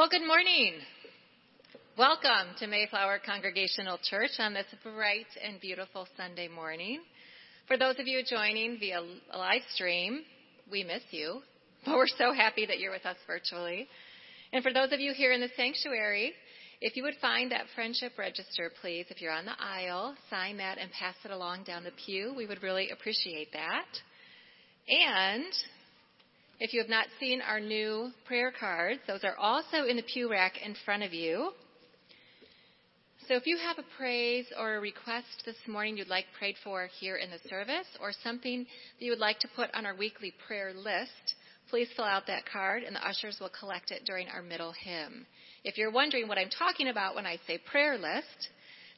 Well, good morning. Welcome to Mayflower Congregational Church on this bright and beautiful Sunday morning. For those of you joining via live stream, we miss you, but we're so happy that you're with us virtually. And for those of you here in the sanctuary, if you would find that friendship register, please, if you're on the aisle, sign that and pass it along down the pew. We would really appreciate that. And if you have not seen our new prayer cards, those are also in the pew rack in front of you. So if you have a praise or a request this morning you'd like prayed for here in the service or something that you would like to put on our weekly prayer list, please fill out that card and the ushers will collect it during our middle hymn. If you're wondering what I'm talking about when I say prayer list,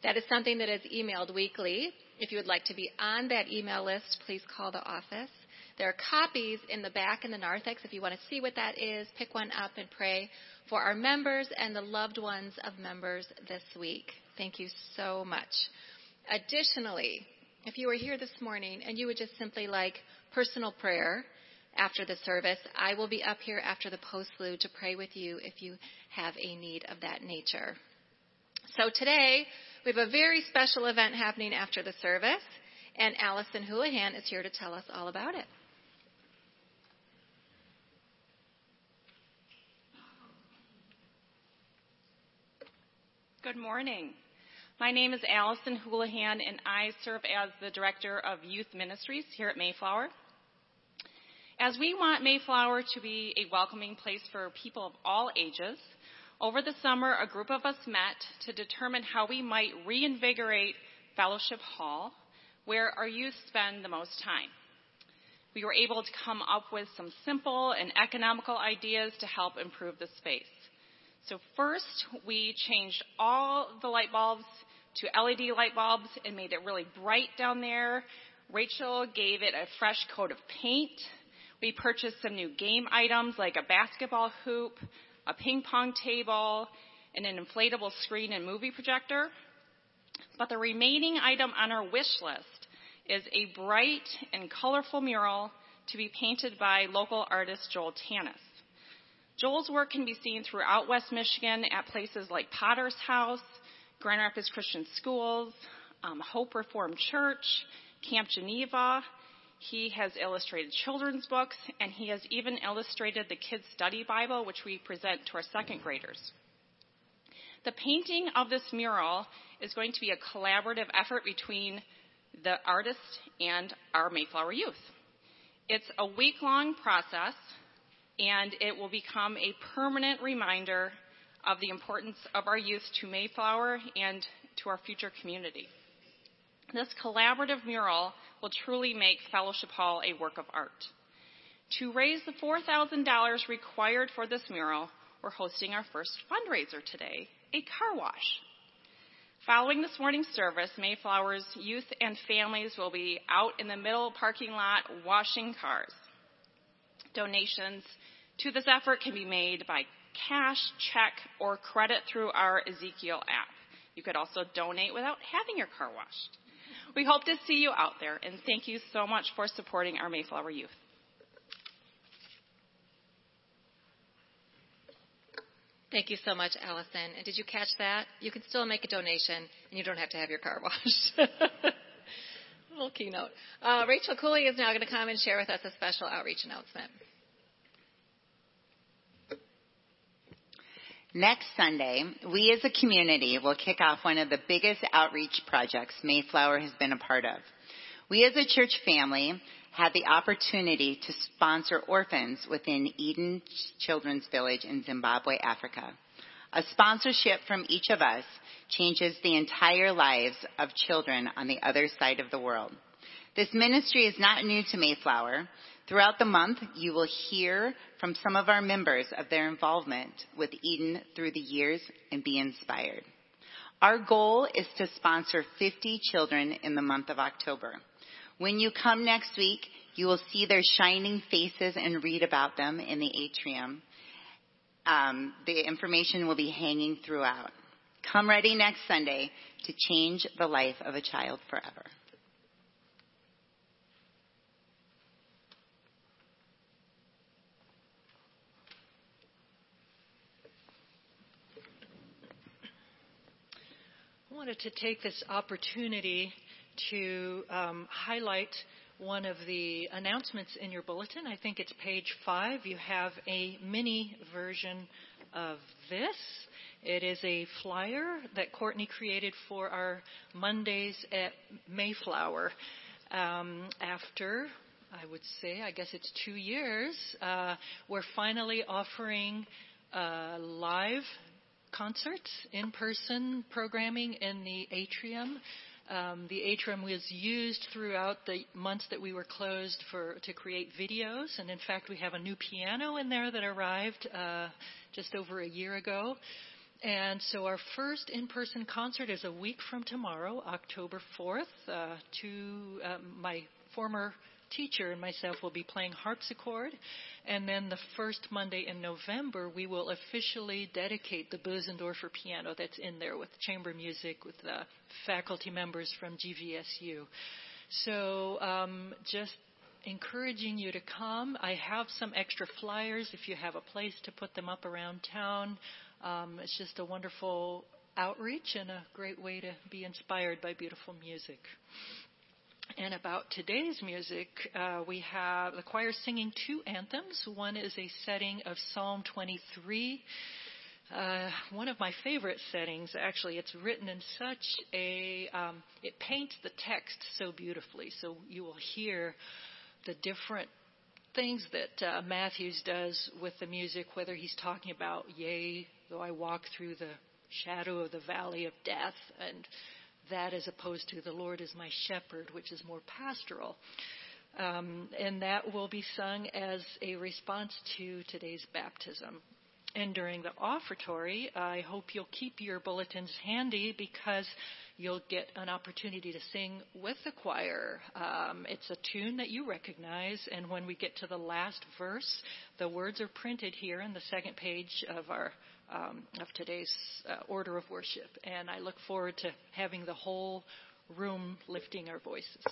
that is something that is emailed weekly. If you would like to be on that email list, please call the office. There are copies in the back in the narthex if you want to see what that is. Pick one up and pray for our members and the loved ones of members this week. Thank you so much. Additionally, if you were here this morning and you would just simply like personal prayer after the service, I will be up here after the postlude to pray with you if you have a need of that nature. So today, we have a very special event happening after the service, and Allison Houlihan is here to tell us all about it. Good morning. My name is Allison Houlihan, and I serve as the Director of Youth Ministries here at Mayflower. As we want Mayflower to be a welcoming place for people of all ages, over the summer a group of us met to determine how we might reinvigorate Fellowship Hall, where our youth spend the most time. We were able to come up with some simple and economical ideas to help improve the space. So first, we changed all the light bulbs to LED light bulbs and made it really bright down there. Rachel gave it a fresh coat of paint. We purchased some new game items like a basketball hoop, a ping pong table, and an inflatable screen and movie projector. But the remaining item on our wish list is a bright and colorful mural to be painted by local artist Joel Tanis. Joel's work can be seen throughout West Michigan at places like Potter's House, Grand Rapids Christian Schools, um, Hope Reformed Church, Camp Geneva. He has illustrated children's books, and he has even illustrated the Kids Study Bible, which we present to our second graders. The painting of this mural is going to be a collaborative effort between the artist and our Mayflower youth. It's a week long process and it will become a permanent reminder of the importance of our youth to Mayflower and to our future community. This collaborative mural will truly make Fellowship Hall a work of art. To raise the $4,000 required for this mural, we're hosting our first fundraiser today, a car wash. Following this morning's service, Mayflower's youth and families will be out in the middle parking lot washing cars. Donations to this effort can be made by cash, check, or credit through our Ezekiel app. You could also donate without having your car washed. We hope to see you out there, and thank you so much for supporting our Mayflower youth. Thank you so much, Allison. And did you catch that? You can still make a donation, and you don't have to have your car washed. little keynote. Uh, Rachel Cooley is now going to come and share with us a special outreach announcement. Next Sunday, we as a community will kick off one of the biggest outreach projects Mayflower has been a part of. We as a church family had the opportunity to sponsor orphans within Eden Children's Village in Zimbabwe, Africa. A sponsorship from each of us changes the entire lives of children on the other side of the world. This ministry is not new to Mayflower. Throughout the month, you will hear from some of our members of their involvement with Eden through the years and be inspired. Our goal is to sponsor 50 children in the month of October. When you come next week, you will see their shining faces and read about them in the atrium. Um, the information will be hanging throughout. Come ready next Sunday to change the life of a child forever. Wanted to take this opportunity to um, highlight one of the announcements in your bulletin. I think it's page five. You have a mini version of this. It is a flyer that Courtney created for our Mondays at Mayflower. Um, after, I would say, I guess it's two years, uh, we're finally offering uh, live concerts, in-person programming in the atrium. Um, the atrium was used throughout the months that we were closed for to create videos, and in fact, we have a new piano in there that arrived uh, just over a year ago. And so our first in-person concert is a week from tomorrow, October 4th. Uh, to um, my former teacher and myself will be playing harpsichord. And then the first Monday in November, we will officially dedicate the Bösendorfer piano that's in there with chamber music with the faculty members from GVSU. So um, just encouraging you to come. I have some extra flyers if you have a place to put them up around town. Um, it's just a wonderful outreach and a great way to be inspired by beautiful music. And about today's music, uh, we have the choir singing two anthems. One is a setting of Psalm 23. Uh, one of my favorite settings, actually. It's written in such a, um, it paints the text so beautifully. So you will hear the different things that uh, Matthews does with the music, whether he's talking about, yea, though I walk through the shadow of the valley of death, and that as opposed to the Lord is my shepherd, which is more pastoral. Um, and that will be sung as a response to today's baptism. And during the offertory, I hope you'll keep your bulletins handy because you'll get an opportunity to sing with the choir. Um, it's a tune that you recognize, and when we get to the last verse, the words are printed here on the second page of our um, of today's uh, order of worship. And I look forward to having the whole room lifting our voices.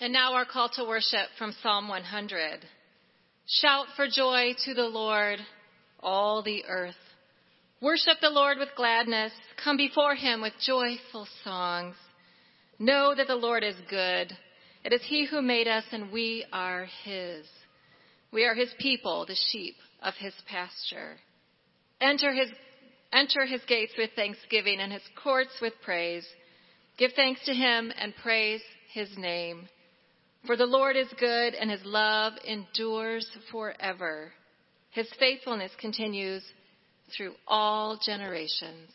And now our call to worship from Psalm 100. Shout for joy to the Lord, all the earth. Worship the Lord with gladness. Come before him with joyful songs. Know that the Lord is good. It is he who made us and we are his. We are his people, the sheep of his pasture. Enter his Enter his gates with thanksgiving and his courts with praise. Give thanks to him and praise his name. For the Lord is good and his love endures forever. His faithfulness continues through all generations.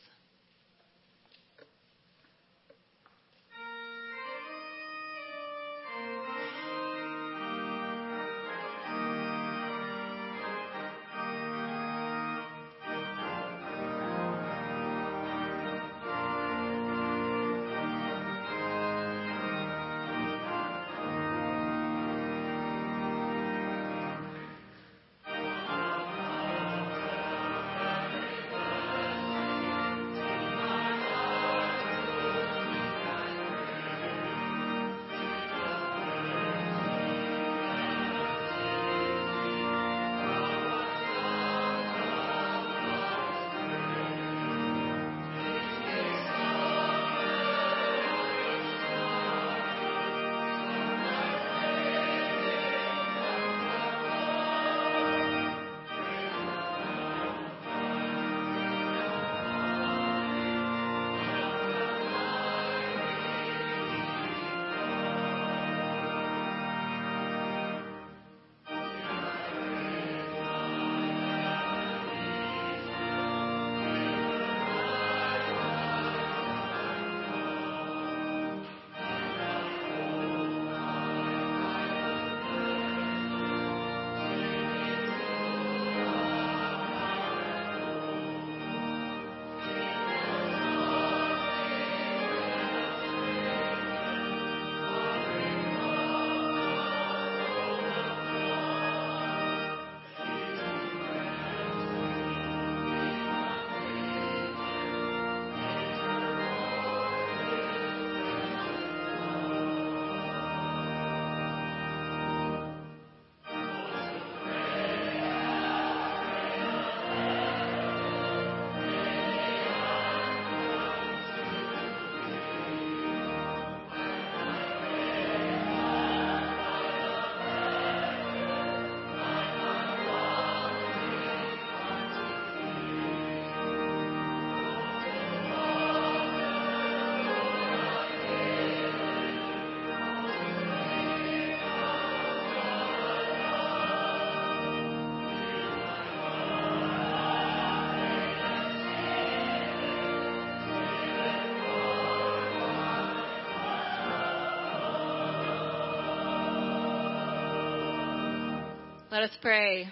Let us pray.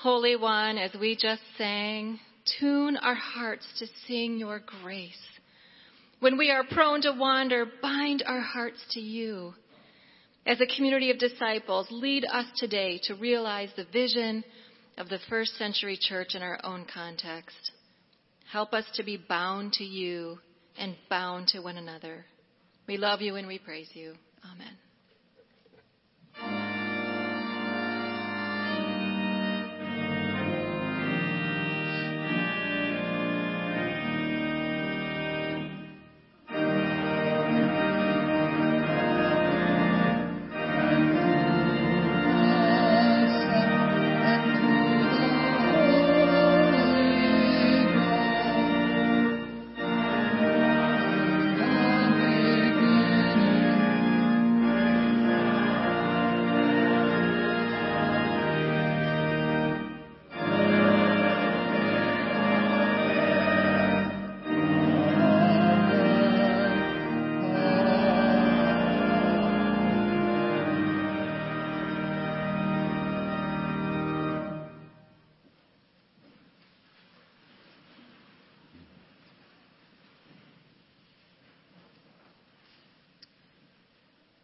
Holy One, as we just sang, tune our hearts to sing your grace. When we are prone to wander, bind our hearts to you. As a community of disciples, lead us today to realize the vision of the first century church in our own context. Help us to be bound to you and bound to one another. We love you and we praise you. Amen.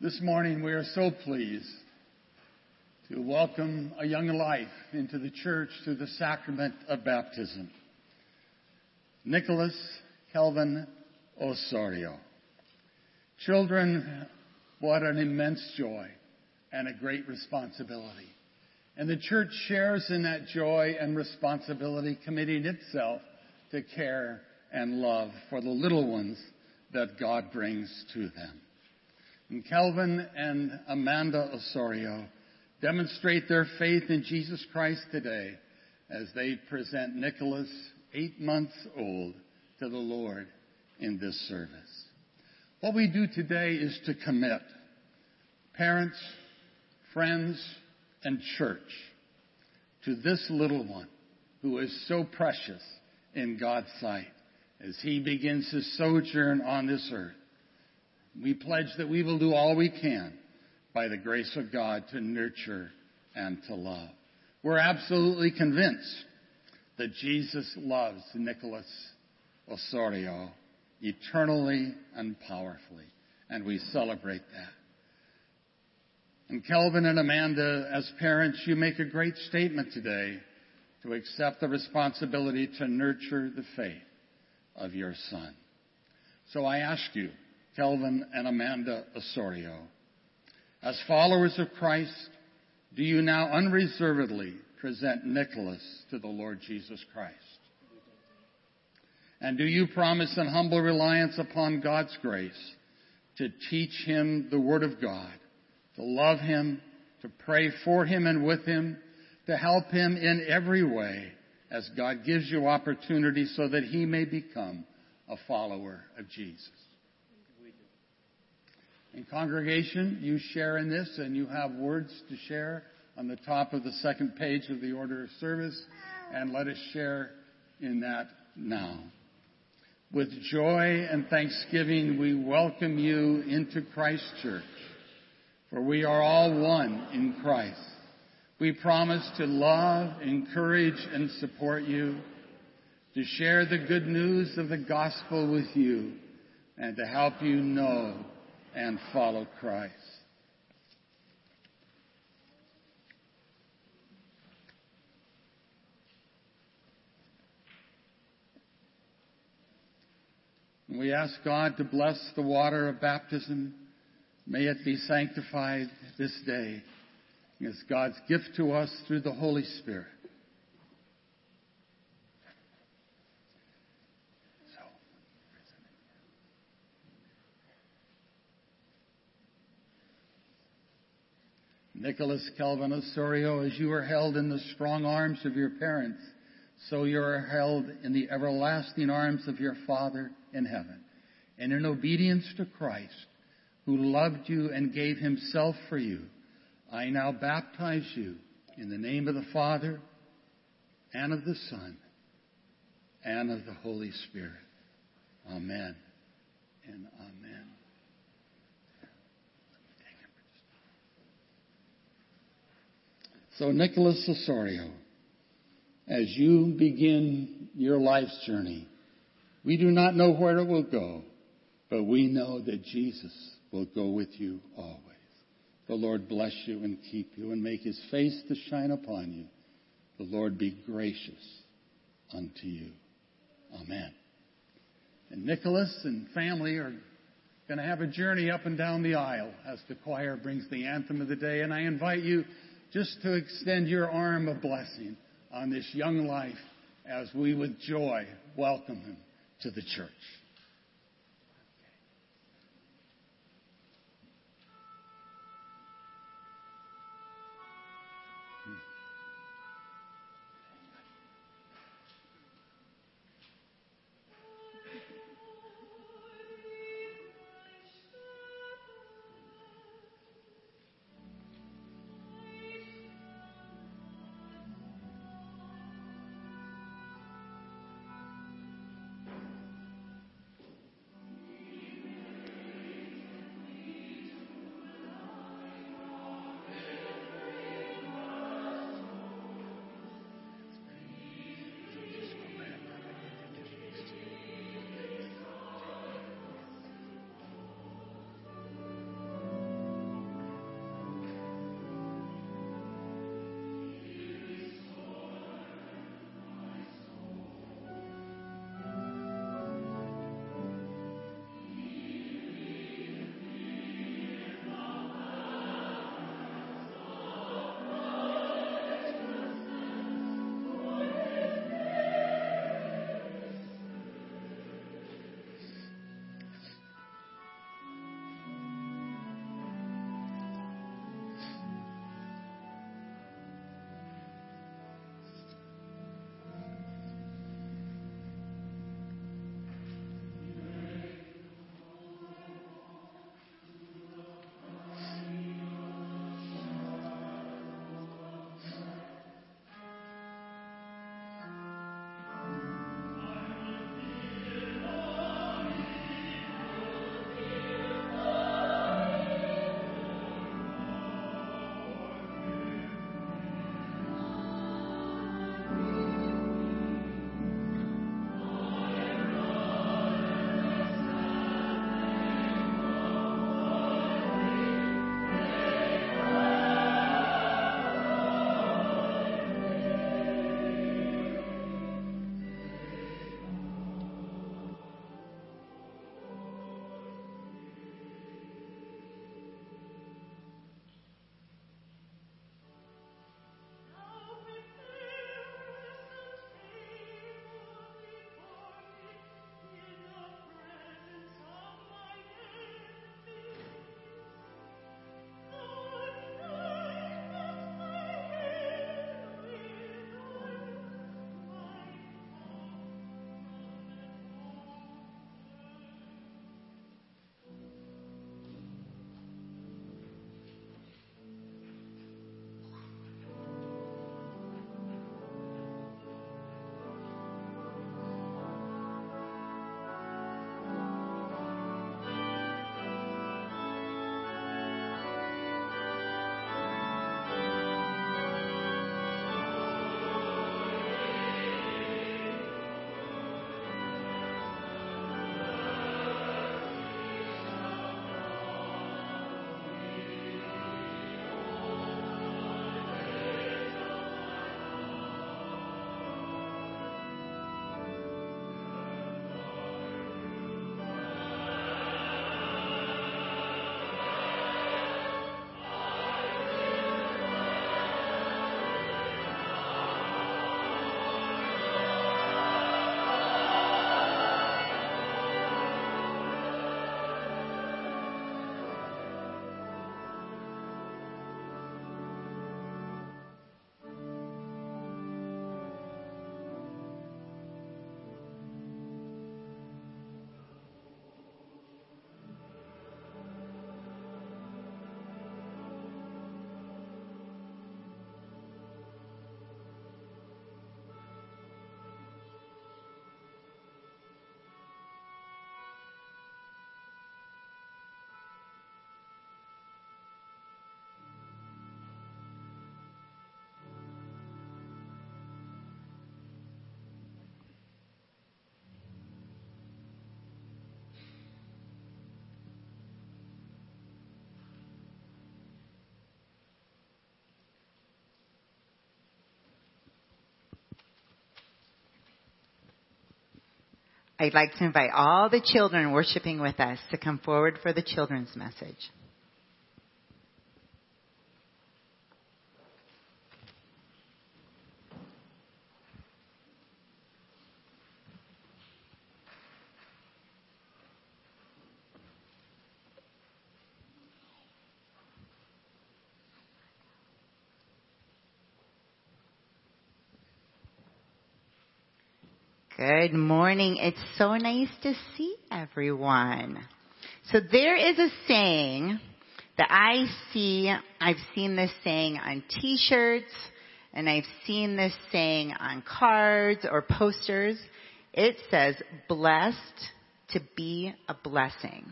This morning we are so pleased to welcome a young life into the church through the sacrament of baptism. Nicholas Kelvin Osorio. Children, what an immense joy and a great responsibility. And the church shares in that joy and responsibility, committing itself to care and love for the little ones that God brings to them. And Kelvin and Amanda Osorio demonstrate their faith in Jesus Christ today as they present Nicholas, eight months old, to the Lord in this service. What we do today is to commit parents, friends, and church to this little one who is so precious in God's sight as he begins his sojourn on this earth. We pledge that we will do all we can by the grace of God to nurture and to love. We're absolutely convinced that Jesus loves Nicholas Osorio eternally and powerfully, and we celebrate that. And Kelvin and Amanda, as parents, you make a great statement today to accept the responsibility to nurture the faith of your son. So I ask you, Kelvin and Amanda Osorio, as followers of Christ, do you now unreservedly present Nicholas to the Lord Jesus Christ? And do you promise in humble reliance upon God's grace to teach him the Word of God, to love him, to pray for him and with him, to help him in every way as God gives you opportunity so that he may become a follower of Jesus? In congregation, you share in this and you have words to share on the top of the second page of the order of service, and let us share in that now. With joy and thanksgiving, we welcome you into Christ Church, for we are all one in Christ. We promise to love, encourage, and support you, to share the good news of the gospel with you, and to help you know and follow Christ. We ask God to bless the water of baptism. May it be sanctified this day as God's gift to us through the Holy Spirit. Nicholas Kelvin Osorio, as you are held in the strong arms of your parents, so you are held in the everlasting arms of your Father in heaven. And in obedience to Christ, who loved you and gave himself for you, I now baptize you in the name of the Father and of the Son and of the Holy Spirit. Amen and amen. So, Nicholas Osorio, as you begin your life's journey, we do not know where it will go, but we know that Jesus will go with you always. The Lord bless you and keep you and make his face to shine upon you. The Lord be gracious unto you. Amen. And Nicholas and family are going to have a journey up and down the aisle as the choir brings the anthem of the day. And I invite you just to extend your arm of blessing on this young life as we with joy welcome him to the church. I'd like to invite all the children worshiping with us to come forward for the children's message. Good morning. It's so nice to see everyone. So there is a saying that I see, I've seen this saying on t-shirts and I've seen this saying on cards or posters. It says, blessed to be a blessing.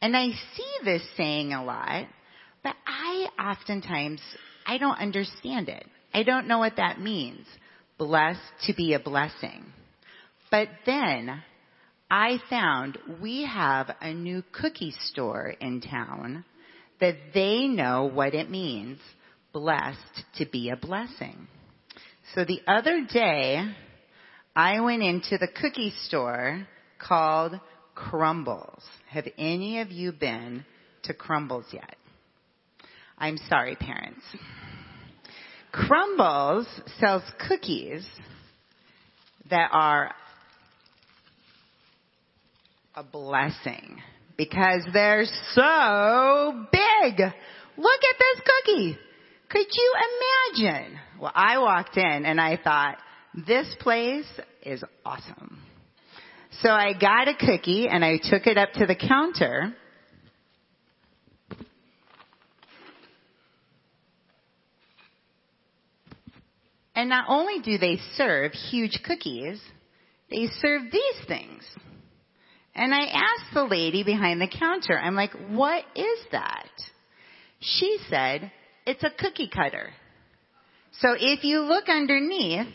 And I see this saying a lot, but I oftentimes, I don't understand it. I don't know what that means. Blessed to be a blessing. But then I found we have a new cookie store in town that they know what it means, blessed to be a blessing. So the other day, I went into the cookie store called Crumbles. Have any of you been to Crumbles yet? I'm sorry, parents. Crumbles sells cookies that are a blessing because they're so big. Look at this cookie. Could you imagine? Well, I walked in and I thought, this place is awesome. So I got a cookie and I took it up to the counter. And not only do they serve huge cookies, they serve these things. And I asked the lady behind the counter, I'm like, what is that? She said, it's a cookie cutter. So if you look underneath,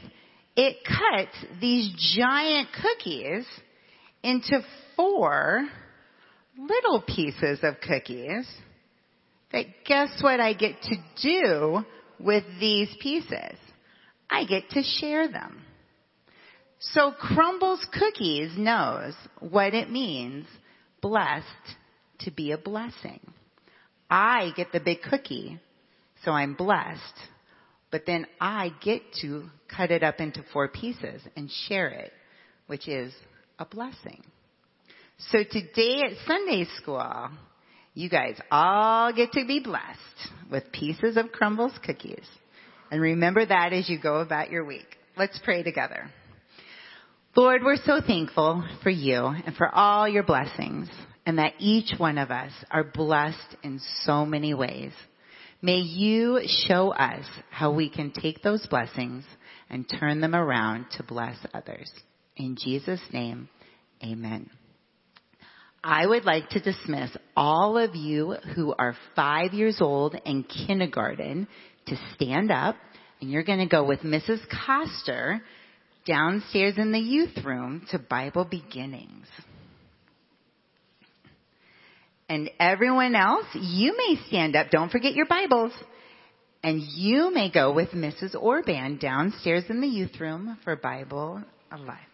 it cuts these giant cookies into four little pieces of cookies that guess what I get to do with these pieces? I get to share them. So Crumbles Cookies knows what it means blessed to be a blessing. I get the big cookie, so I'm blessed. But then I get to cut it up into four pieces and share it, which is a blessing. So today at Sunday school, you guys all get to be blessed with pieces of Crumbles cookies. And remember that as you go about your week. Let's pray together. Lord, we're so thankful for you and for all your blessings and that each one of us are blessed in so many ways. May you show us how we can take those blessings and turn them around to bless others. In Jesus' name, amen. I would like to dismiss all of you who are five years old in kindergarten to stand up and you're going to go with Mrs. Coster downstairs in the youth room to Bible beginnings. And everyone else, you may stand up. Don't forget your Bibles. And you may go with Mrs. Orban downstairs in the youth room for Bible Alive.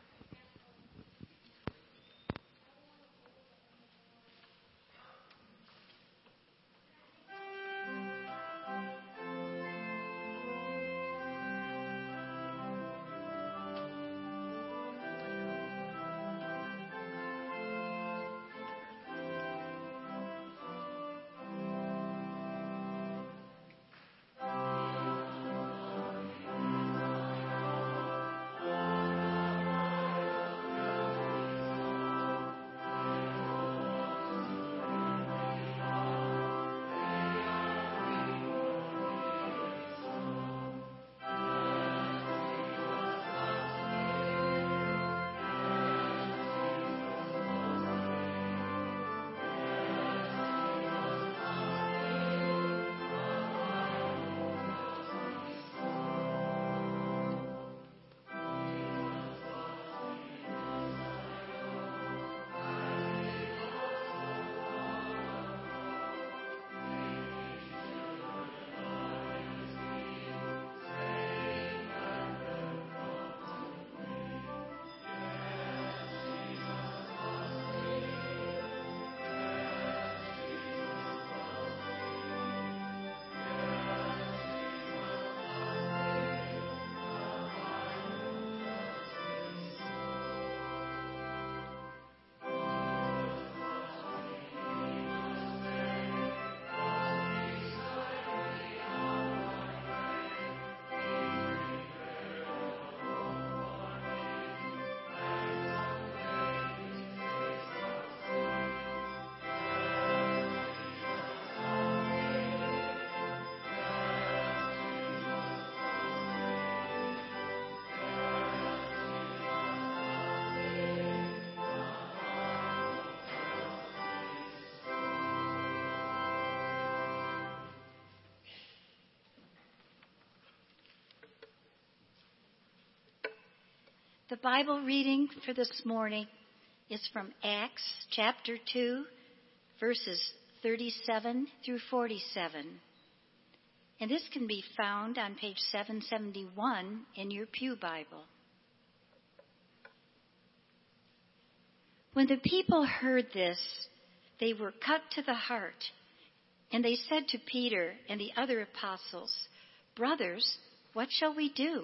The Bible reading for this morning is from Acts chapter 2, verses 37 through 47. And this can be found on page 771 in your Pew Bible. When the people heard this, they were cut to the heart, and they said to Peter and the other apostles, Brothers, what shall we do?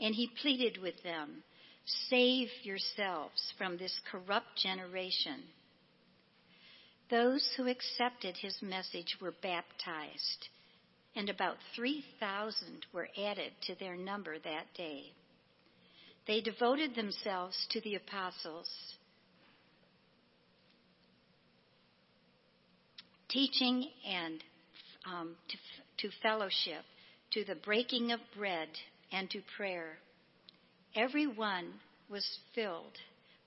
and he pleaded with them Save yourselves from this corrupt generation. Those who accepted his message were baptized, and about 3,000 were added to their number that day. They devoted themselves to the apostles, teaching and um, to, to fellowship to the breaking of bread and to prayer. Everyone was filled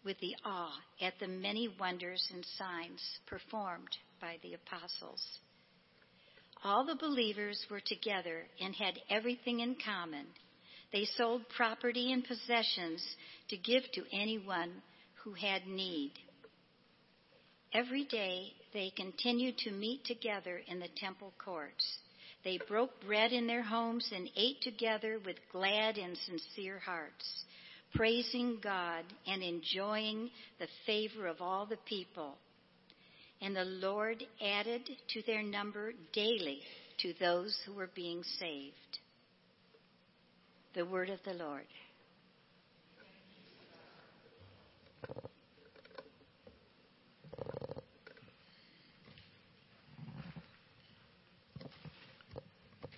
with the awe at the many wonders and signs performed by the apostles. All the believers were together and had everything in common. They sold property and possessions to give to anyone who had need. Every day they continued to meet together in the temple courts. They broke bread in their homes and ate together with glad and sincere hearts, praising God and enjoying the favor of all the people. And the Lord added to their number daily to those who were being saved. The word of the Lord.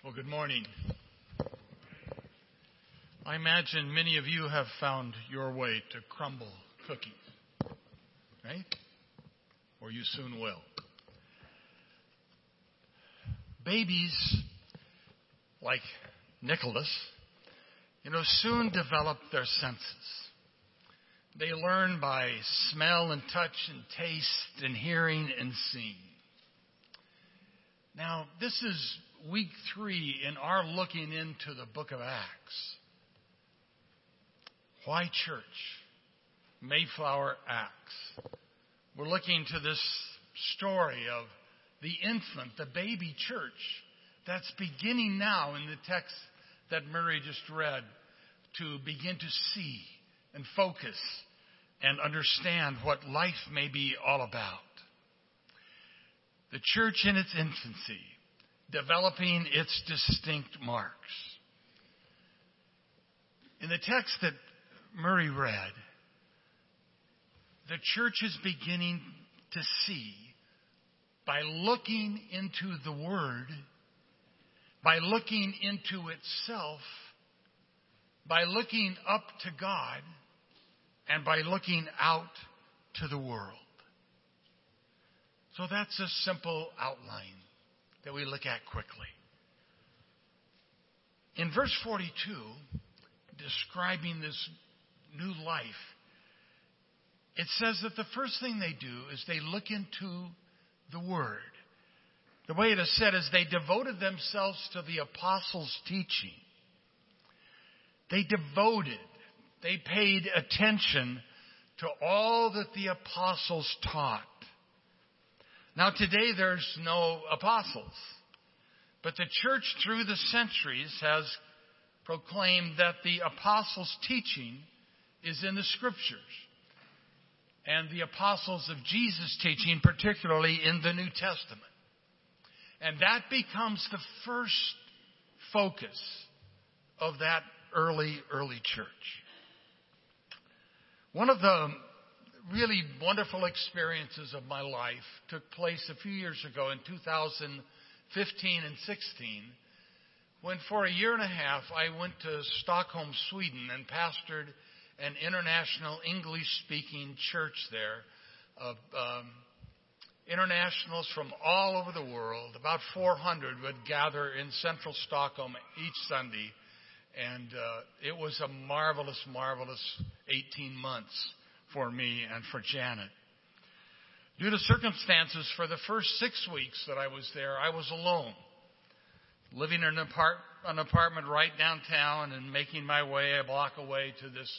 Well, good morning. I imagine many of you have found your way to crumble cookies, right? Or you soon will. Babies, like Nicholas, you know, soon develop their senses. They learn by smell and touch and taste and hearing and seeing. Now, this is week three in our looking into the book of Acts. Why church? Mayflower Acts. We're looking to this story of the infant, the baby church that's beginning now in the text that Murray just read to begin to see and focus and understand what life may be all about. The church in its infancy developing its distinct marks. In the text that Murray read, the church is beginning to see by looking into the Word, by looking into itself, by looking up to God, and by looking out to the world. So that's a simple outline that we look at quickly. In verse 42, describing this new life, it says that the first thing they do is they look into the Word. The way it is said is they devoted themselves to the apostles' teaching. They devoted, they paid attention to all that the apostles taught. Now, today there's no apostles, but the church through the centuries has proclaimed that the apostles' teaching is in the scriptures. And the apostles of Jesus' teaching, particularly in the New Testament. And that becomes the first focus of that early, early church. One of the really wonderful experiences of my life took place a few years ago in 2015 and 16 when for a year and a half I went to Stockholm, Sweden and pastored an international English speaking church there of um, internationals from all over the world. About 400 would gather in central Stockholm each Sunday. And uh, it was a marvelous, marvelous 18 months for me and for Janet. Due to circumstances, for the first six weeks that I was there, I was alone, living in an, apart- an apartment right downtown and making my way a block away to this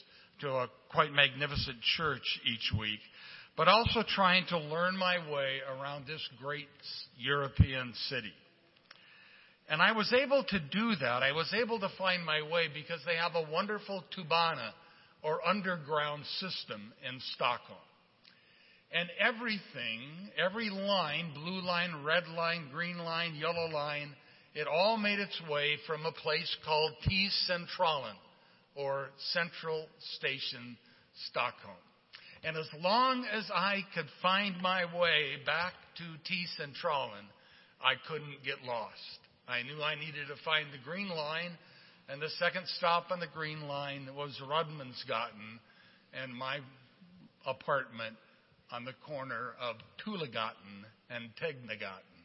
to a quite magnificent church each week, but also trying to learn my way around this great European city. And I was able to do that. I was able to find my way because they have a wonderful Tunnelbana or underground system in Stockholm. And everything, every line, blue line, red line, green line, yellow line, it all made its way from a place called T Centralen or Central Station, Stockholm. And as long as I could find my way back to T Centralen, I couldn't get lost. I knew I needed to find the green line, and the second stop on the green line was Rådmansgatan and my apartment on the corner of Tullagatan and Tegnérgatan.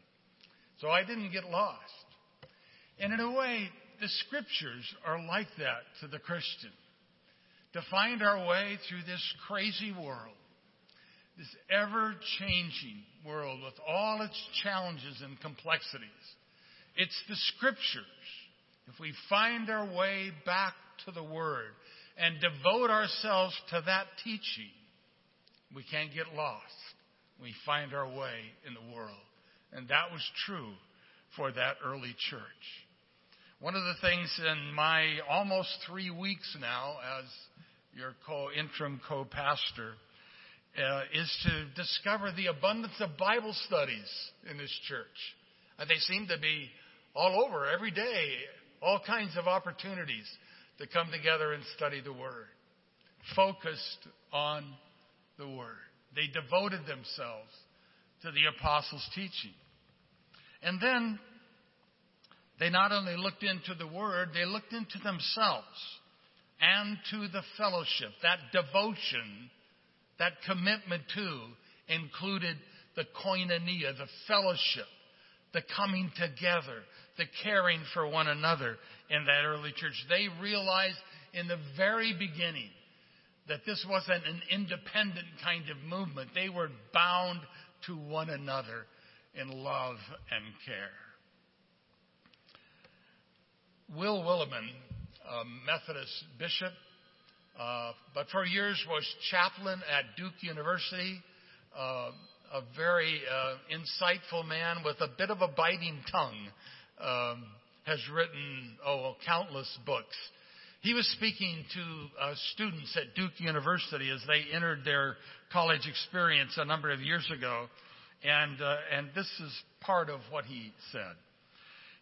So I didn't get lost. And in a way, the scriptures are like that to the Christian. To find our way through this crazy world, this ever changing world with all its challenges and complexities. It's the scriptures. If we find our way back to the Word and devote ourselves to that teaching, we can't get lost. We find our way in the world. And that was true for that early church. One of the things in my almost three weeks now as your co interim co pastor uh, is to discover the abundance of Bible studies in this church. Uh, they seem to be all over every day, all kinds of opportunities to come together and study the Word, focused on the Word. They devoted themselves to the apostles' teaching. And then they not only looked into the Word, they looked into themselves and to the fellowship. That devotion, that commitment to, included the koinonia, the fellowship, the coming together, the caring for one another in that early church. They realized in the very beginning that this wasn't an independent kind of movement. They were bound to one another in love and care. Will Willimon, a Methodist bishop, uh, but for years was chaplain at Duke University, uh, a very uh, insightful man with a bit of a biting tongue, um, has written oh countless books. He was speaking to uh, students at Duke University as they entered their college experience a number of years ago, and uh, and this is part of what he said.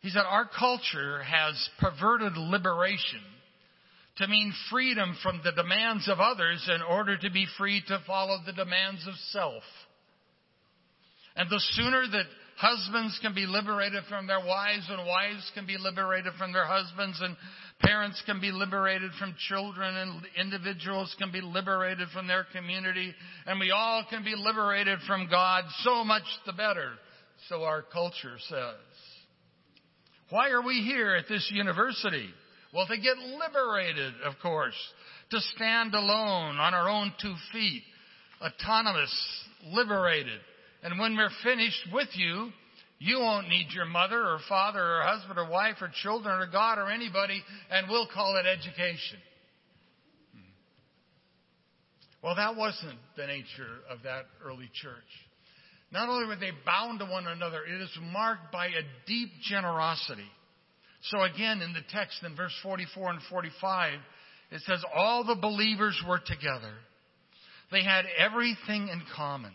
He said, Our culture has perverted liberation to mean freedom from the demands of others in order to be free to follow the demands of self. And the sooner that husbands can be liberated from their wives and wives can be liberated from their husbands and parents can be liberated from children and individuals can be liberated from their community and we all can be liberated from God, so much the better. So our culture says. Why are we here at this university? Well, to get liberated, of course, to stand alone on our own two feet, autonomous, liberated. And when we're finished with you, you won't need your mother or father or husband or wife or children or God or anybody, and we'll call it education. Well, that wasn't the nature of that early church. Not only were they bound to one another, it is marked by a deep generosity. So again, in the text in verse 44 and 45, it says, all the believers were together. They had everything in common.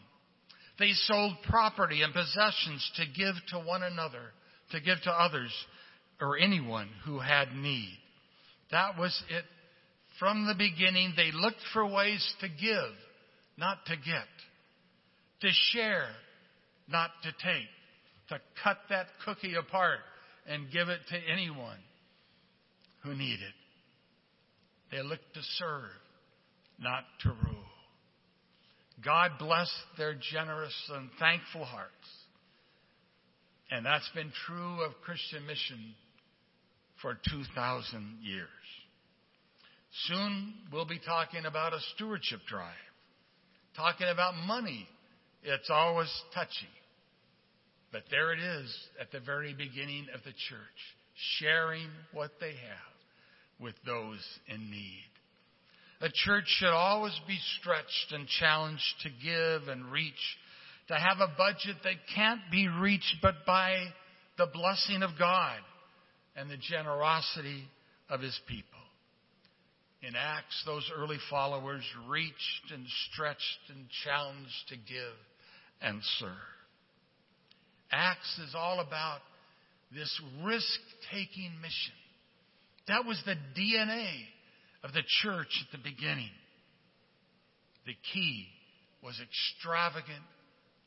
They sold property and possessions to give to one another, to give to others or anyone who had need. That was it. From the beginning, they looked for ways to give, not to get, to share, not to take, to cut that cookie apart and give it to anyone who needed. They looked to serve, not to rule. God bless their generous and thankful hearts. And that's been true of Christian mission for 2,000 years. Soon we'll be talking about a stewardship drive, talking about money. It's always touchy. But there it is at the very beginning of the church, sharing what they have with those in need. A church should always be stretched and challenged to give and reach, to have a budget that can't be reached but by the blessing of God and the generosity of His people. In Acts, those early followers reached and stretched and challenged to give and serve. Acts is all about this risk taking mission. That was the DNA of the church at the beginning. The key was extravagant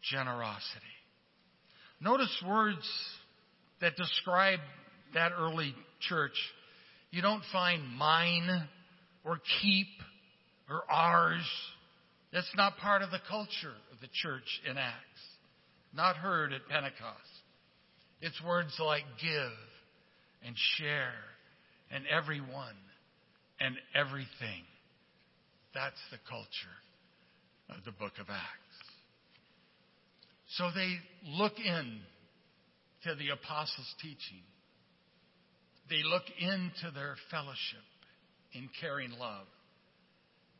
generosity. Notice words that describe that early church. You don't find mine or keep or ours. That's not part of the culture of the church in Acts. Not heard at Pentecost. It's words like give and share and everyone and everything. That's the culture of the book of Acts. So they look in to the apostles' teaching. They look into their fellowship in caring love.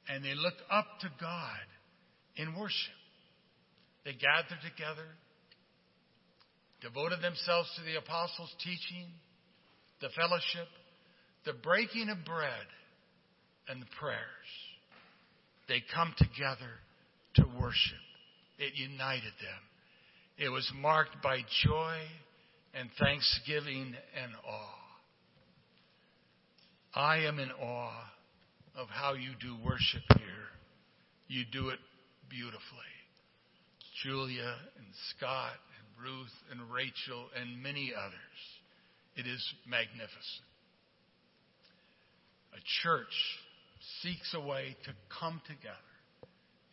And they look up to God in worship. They gathered together, devoted themselves to the apostles' teaching, the fellowship, the breaking of bread, and the prayers. They come together to worship. It united them. It was marked by joy and thanksgiving and awe. I am in awe of how you do worship here. You do it beautifully. Julia and Scott and Ruth and Rachel and many others. It is magnificent. A church seeks a way to come together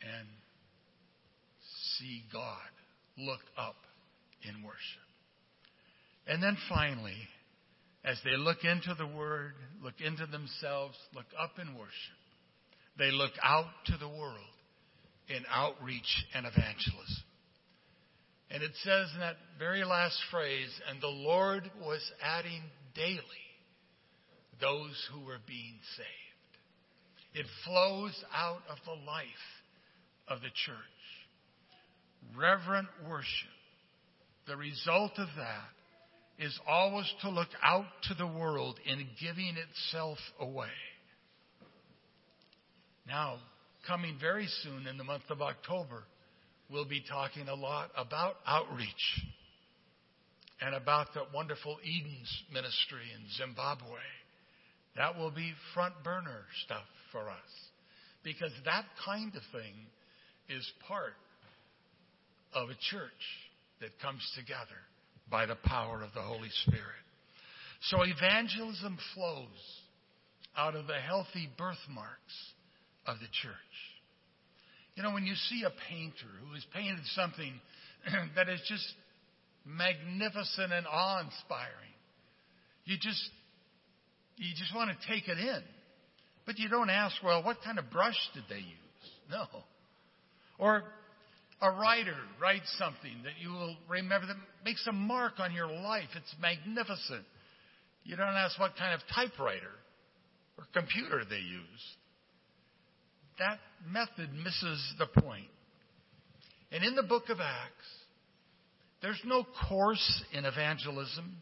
and see God, look up in worship. And then finally, as they look into the Word, look into themselves, look up in worship, they look out to the world in outreach and evangelism. And it says in that very last phrase, and the Lord was adding daily those who were being saved. It flows out of the life of the church. Reverent worship. The result of that is always to look out to the world in giving itself away. Now, coming very soon in the month of October, we'll be talking a lot about outreach and about the wonderful Eden's ministry in Zimbabwe. That will be front burner stuff for us because that kind of thing is part of a church that comes together by the power of the Holy Spirit. So evangelism flows out of the healthy birthmarks of the church. You know, when you see a painter who has painted something that is just magnificent and awe inspiring, you just you just want to take it in. But you don't ask, well, what kind of brush did they use? No. Or a writer writes something that you will remember that makes a mark on your life. It's magnificent. You don't ask what kind of typewriter or computer they use. That method misses the point. And in the book of Acts, there's no course in evangelism.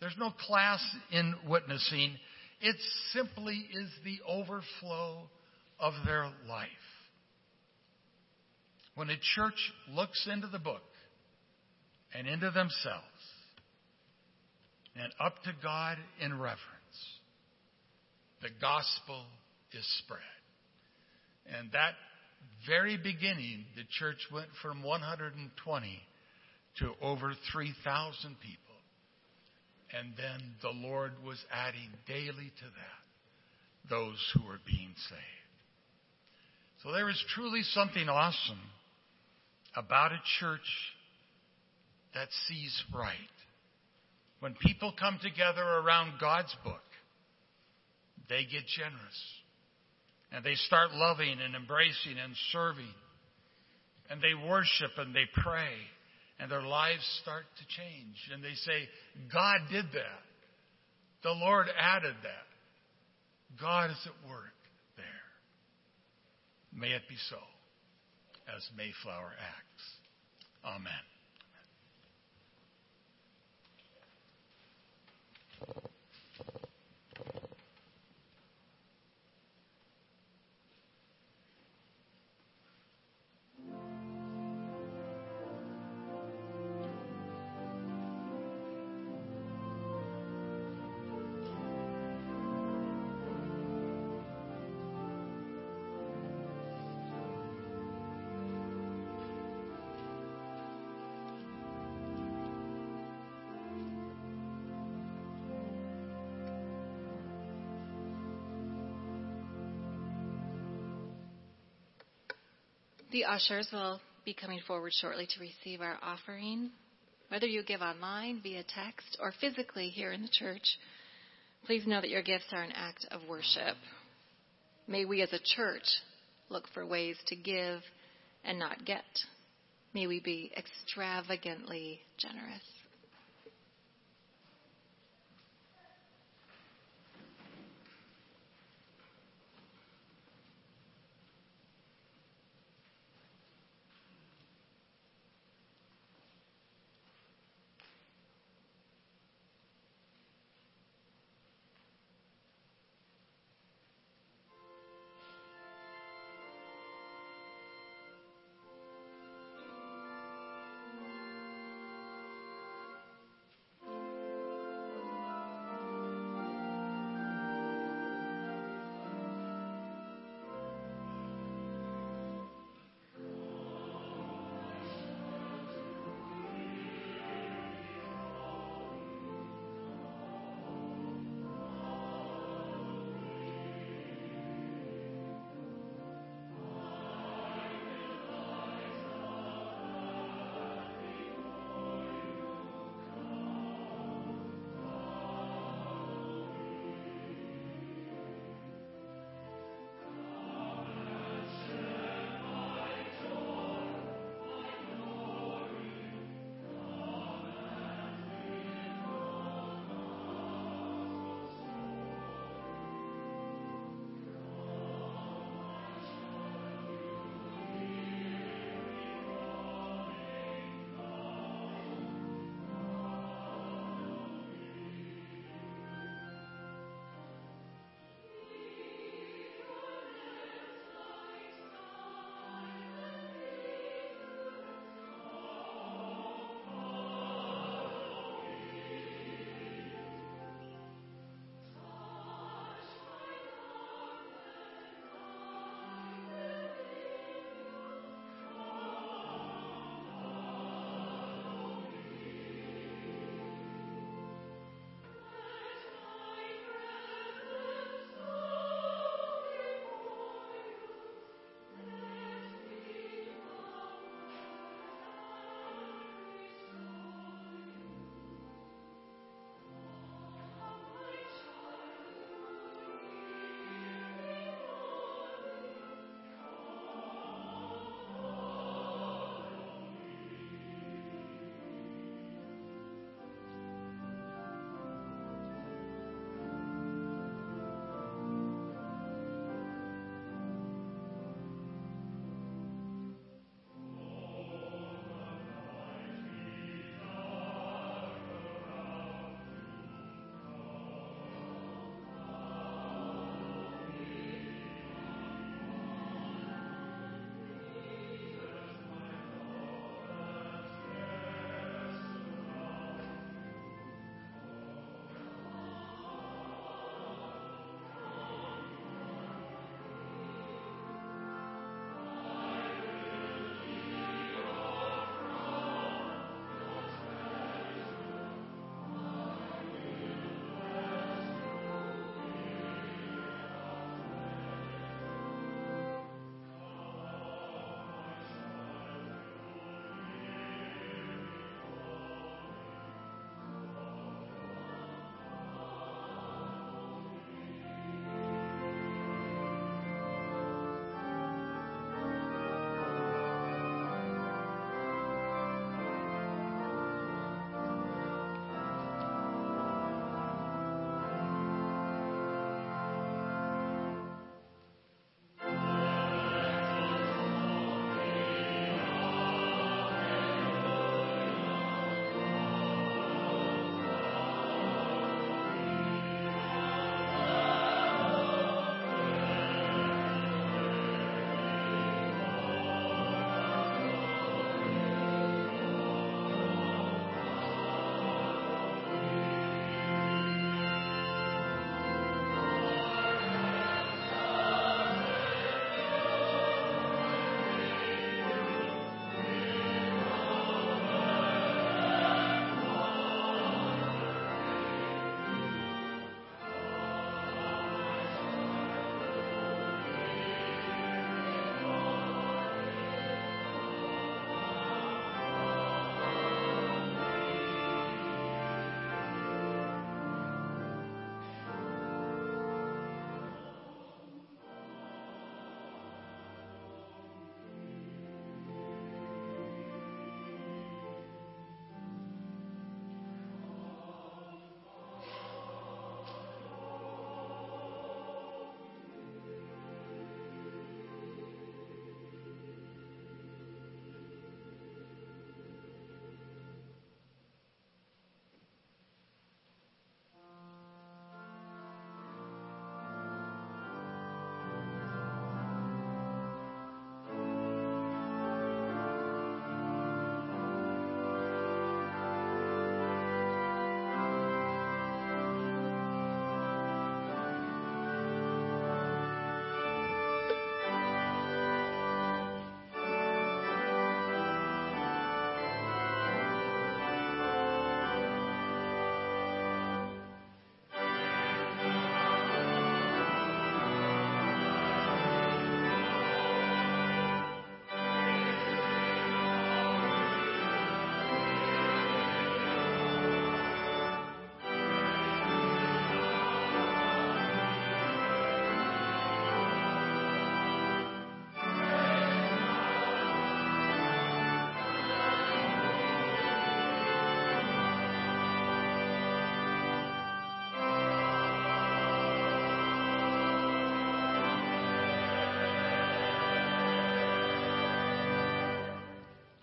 There's no class in witnessing. It simply is the overflow of their life. When a church looks into the book and into themselves and up to God in reverence, the gospel is spread. And that very beginning, the church went from 120 to over 3,000 people. And then the Lord was adding daily to that those who were being saved. So there is truly something awesome about a church that sees right. When people come together around God's book, they get generous. And they start loving and embracing and serving. And they worship and they pray. And their lives start to change. And they say, God did that. The Lord added that. God is at work there. May it be so as Mayflower acts. Amen. The ushers will be coming forward shortly to receive our offering. Whether you give online, via text, or physically here in the church, please know that your gifts are an act of worship. May we as a church look for ways to give and not get. May we be extravagantly generous.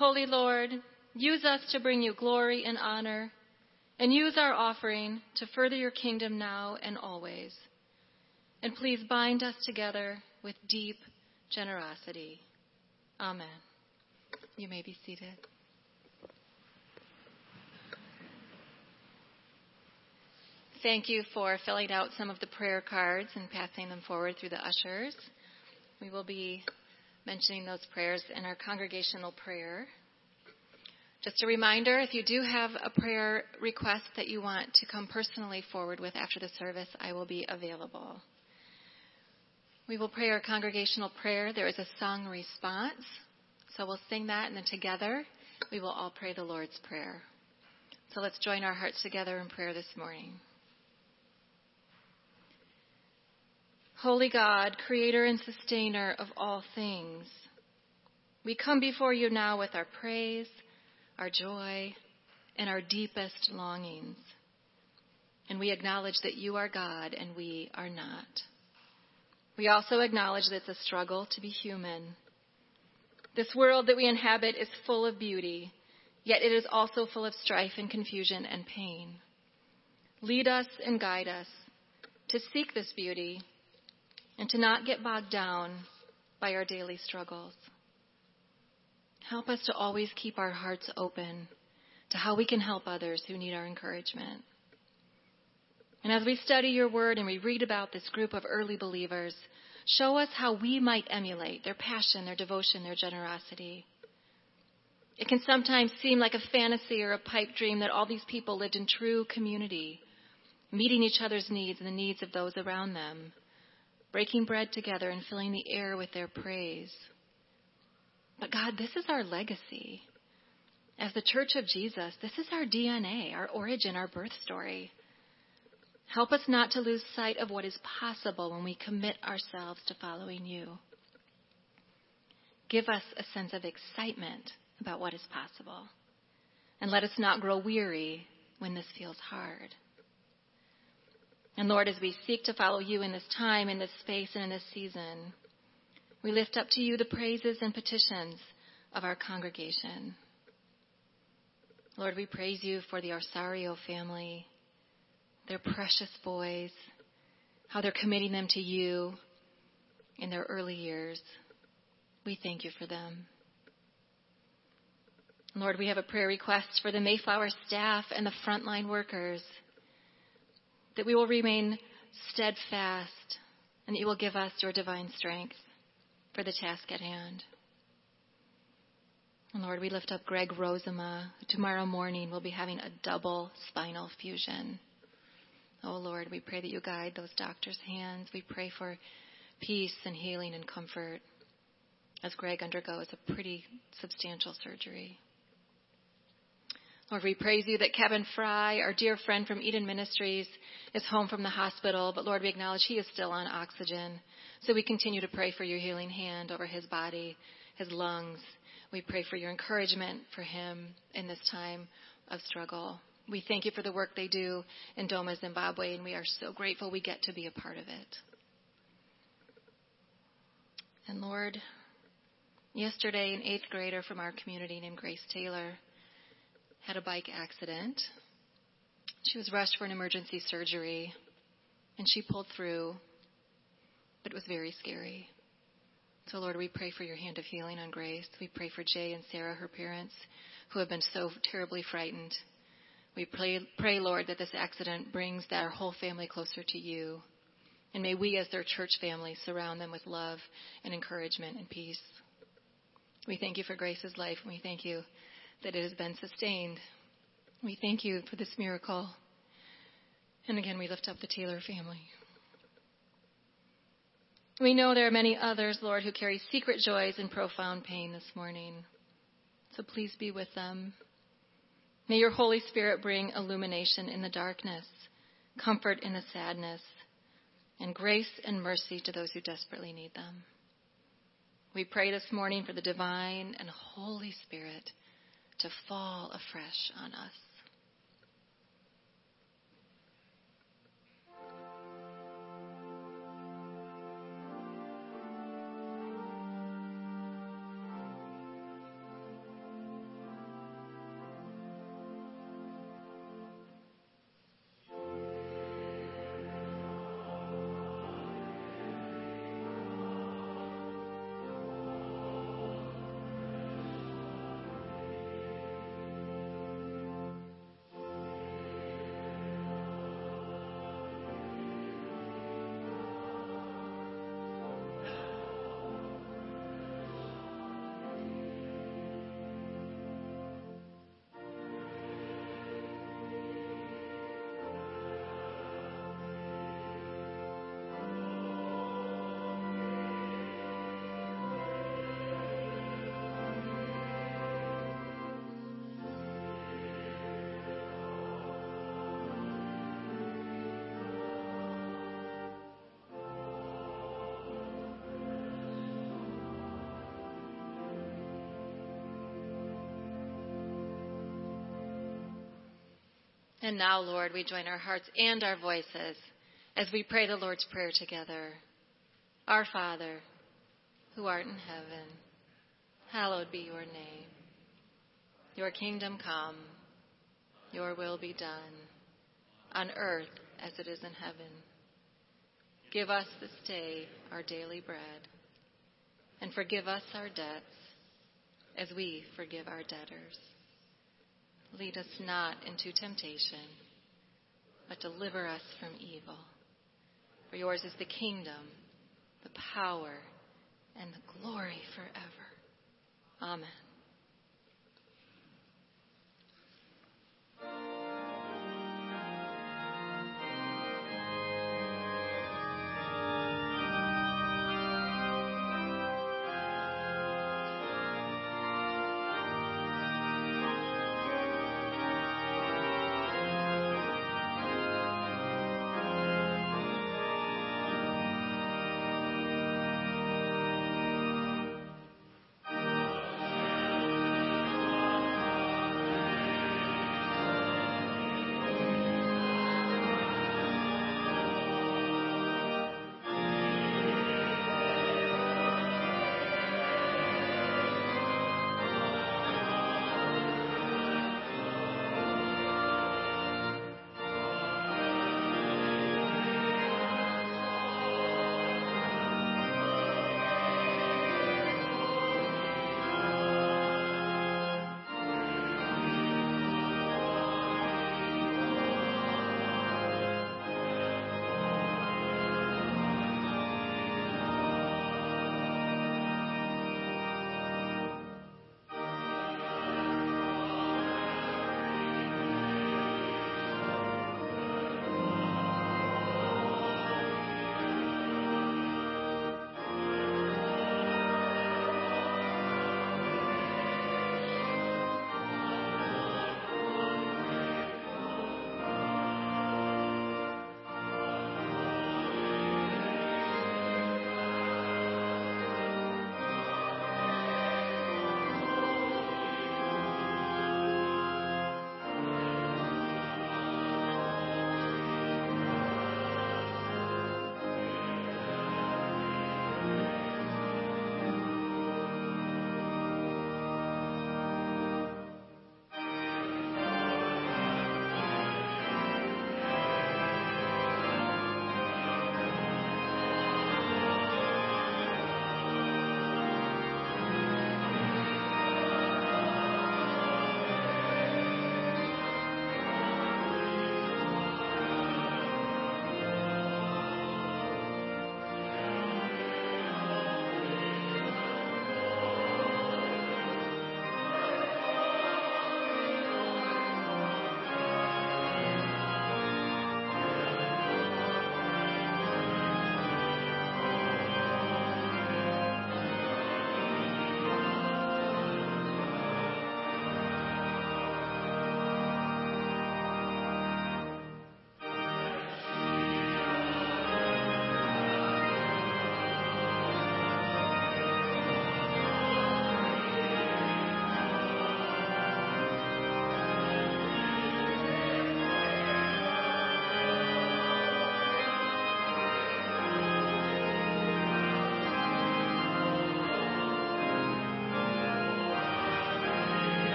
Holy Lord, use us to bring you glory and honor, and use our offering to further your kingdom now and always. And please bind us together with deep generosity. Amen. You may be seated. Thank you for filling out some of the prayer cards and passing them forward through the ushers. We will be mentioning those prayers in our congregational prayer. Just a reminder if you do have a prayer request that you want to come personally forward with after the service, I will be available. We will pray our congregational prayer. There is a song response. So we'll sing that, and then together we will all pray the Lord's Prayer. So let's join our hearts together in prayer this morning. Holy God, creator and sustainer of all things, we come before you now with our praise, our joy, and our deepest longings. And we acknowledge that you are God and we are not. We also acknowledge that it's a struggle to be human. This world that we inhabit is full of beauty, yet it is also full of strife and confusion and pain. Lead us and guide us to seek this beauty and to not get bogged down by our daily struggles. Help us to always keep our hearts open to how we can help others who need our encouragement. And as we study your word and we read about this group of early believers, show us how we might emulate their passion, their devotion, their generosity. It can sometimes seem like a fantasy or a pipe dream that all these people lived in true community, meeting each other's needs and the needs of those around them breaking bread together and filling the air with their praise. But God, this is our legacy. As the church of Jesus, this is our DNA, our origin, our birth story. Help us not to lose sight of what is possible when we commit ourselves to following you. Give us a sense of excitement about what is possible. And let us not grow weary when this feels hard. And Lord, as we seek to follow you in this time, in this space, and in this season, we lift up to you the praises and petitions of our congregation. Lord, we praise you for the Arsario family, their precious boys, how they're committing them to you in their early years. We thank you for them. Lord, we have a prayer request for the Mayflower staff and the frontline workers that we will remain steadfast and that you will give us your divine strength for the task at hand. And Lord, we lift up Greg Rosema. Tomorrow morning we'll be having a double spinal fusion. Oh Lord, we pray that you guide those doctors' hands. We pray for peace and healing and comfort as Greg undergoes a pretty substantial surgery. Lord, we praise you that Kevin Fry, our dear friend from Eden Ministries, is home from the hospital, but Lord, we acknowledge he is still on oxygen. So we continue to pray for your healing hand over his body, his lungs. We pray for your encouragement for him in this time of struggle. We thank you for the work they do in Doma, Zimbabwe, and we are so grateful we get to be a part of it. And Lord, yesterday, an eighth grader from our community named Grace Taylor had a bike accident. She was rushed for an emergency surgery, and she pulled through, but it was very scary. So, Lord, we pray for your hand of healing on Grace. We pray for Jay and Sarah, her parents, who have been so terribly frightened. We pray, pray, Lord, that this accident brings their whole family closer to you. And may we, as their church family, surround them with love and encouragement and peace. We thank you for Grace's life, and we thank you that it has been sustained. We thank you for this miracle. And again, we lift up the Taylor family. We know there are many others, Lord, who carry secret joys and profound pain this morning. So please be with them. May your Holy Spirit bring illumination in the darkness, comfort in the sadness, and grace and mercy to those who desperately need them. We pray this morning for the divine and Holy Spirit to fall afresh on us. And now, Lord, we join our hearts and our voices as we pray the Lord's Prayer together. Our Father, who art in heaven, hallowed be your name. Your kingdom come, your will be done, on earth as it is in heaven. Give us this day our daily bread, and forgive us our debts as we forgive our debtors Lead us not into temptation, but deliver us from evil. For yours is the kingdom, the power, and the glory forever. Amen.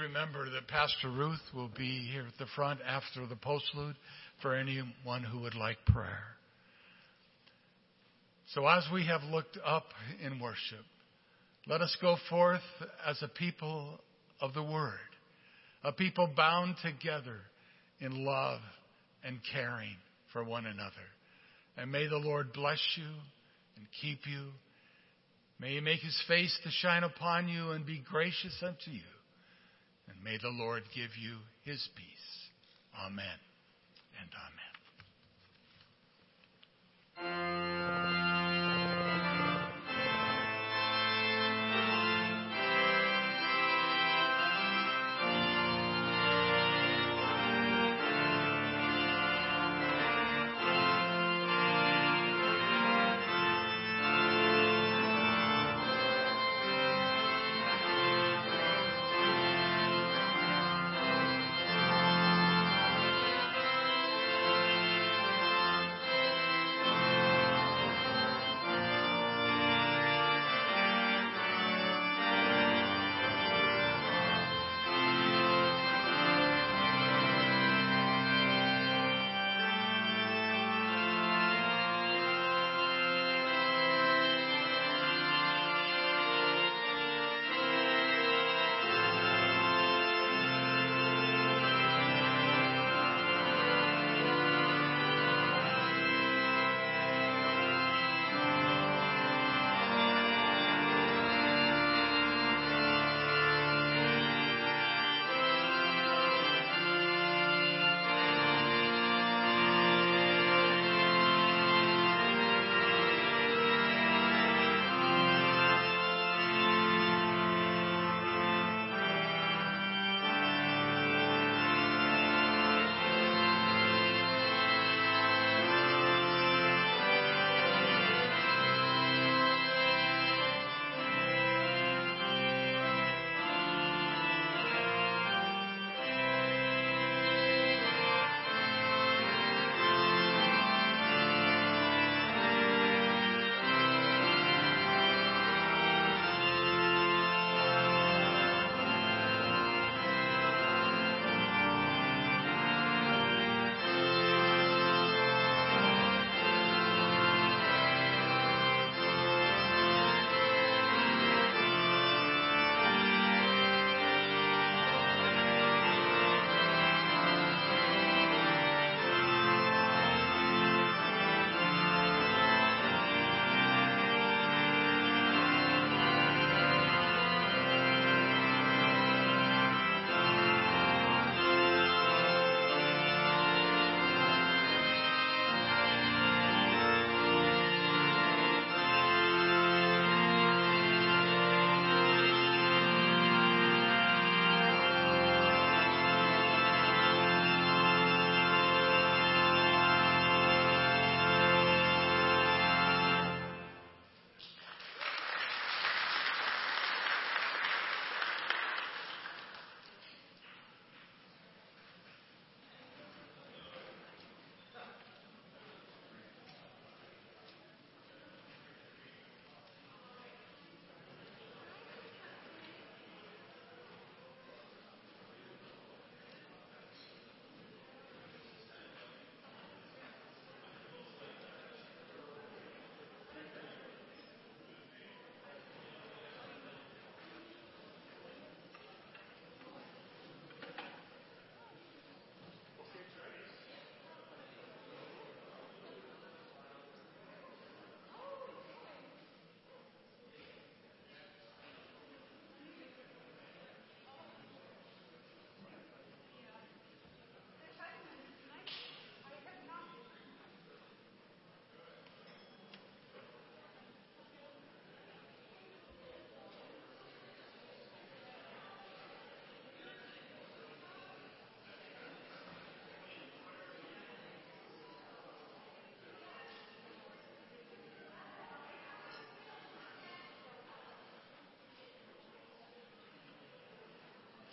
Remember that Pastor Ruth will be here at the front after the postlude for anyone who would like prayer. So as we have looked up in worship, let us go forth as a people of the Word, a people bound together in love and caring for one another. And may the Lord bless you and keep you. May he make his face to shine upon you and be gracious unto you. And may the Lord give you his peace. Amen. and amen.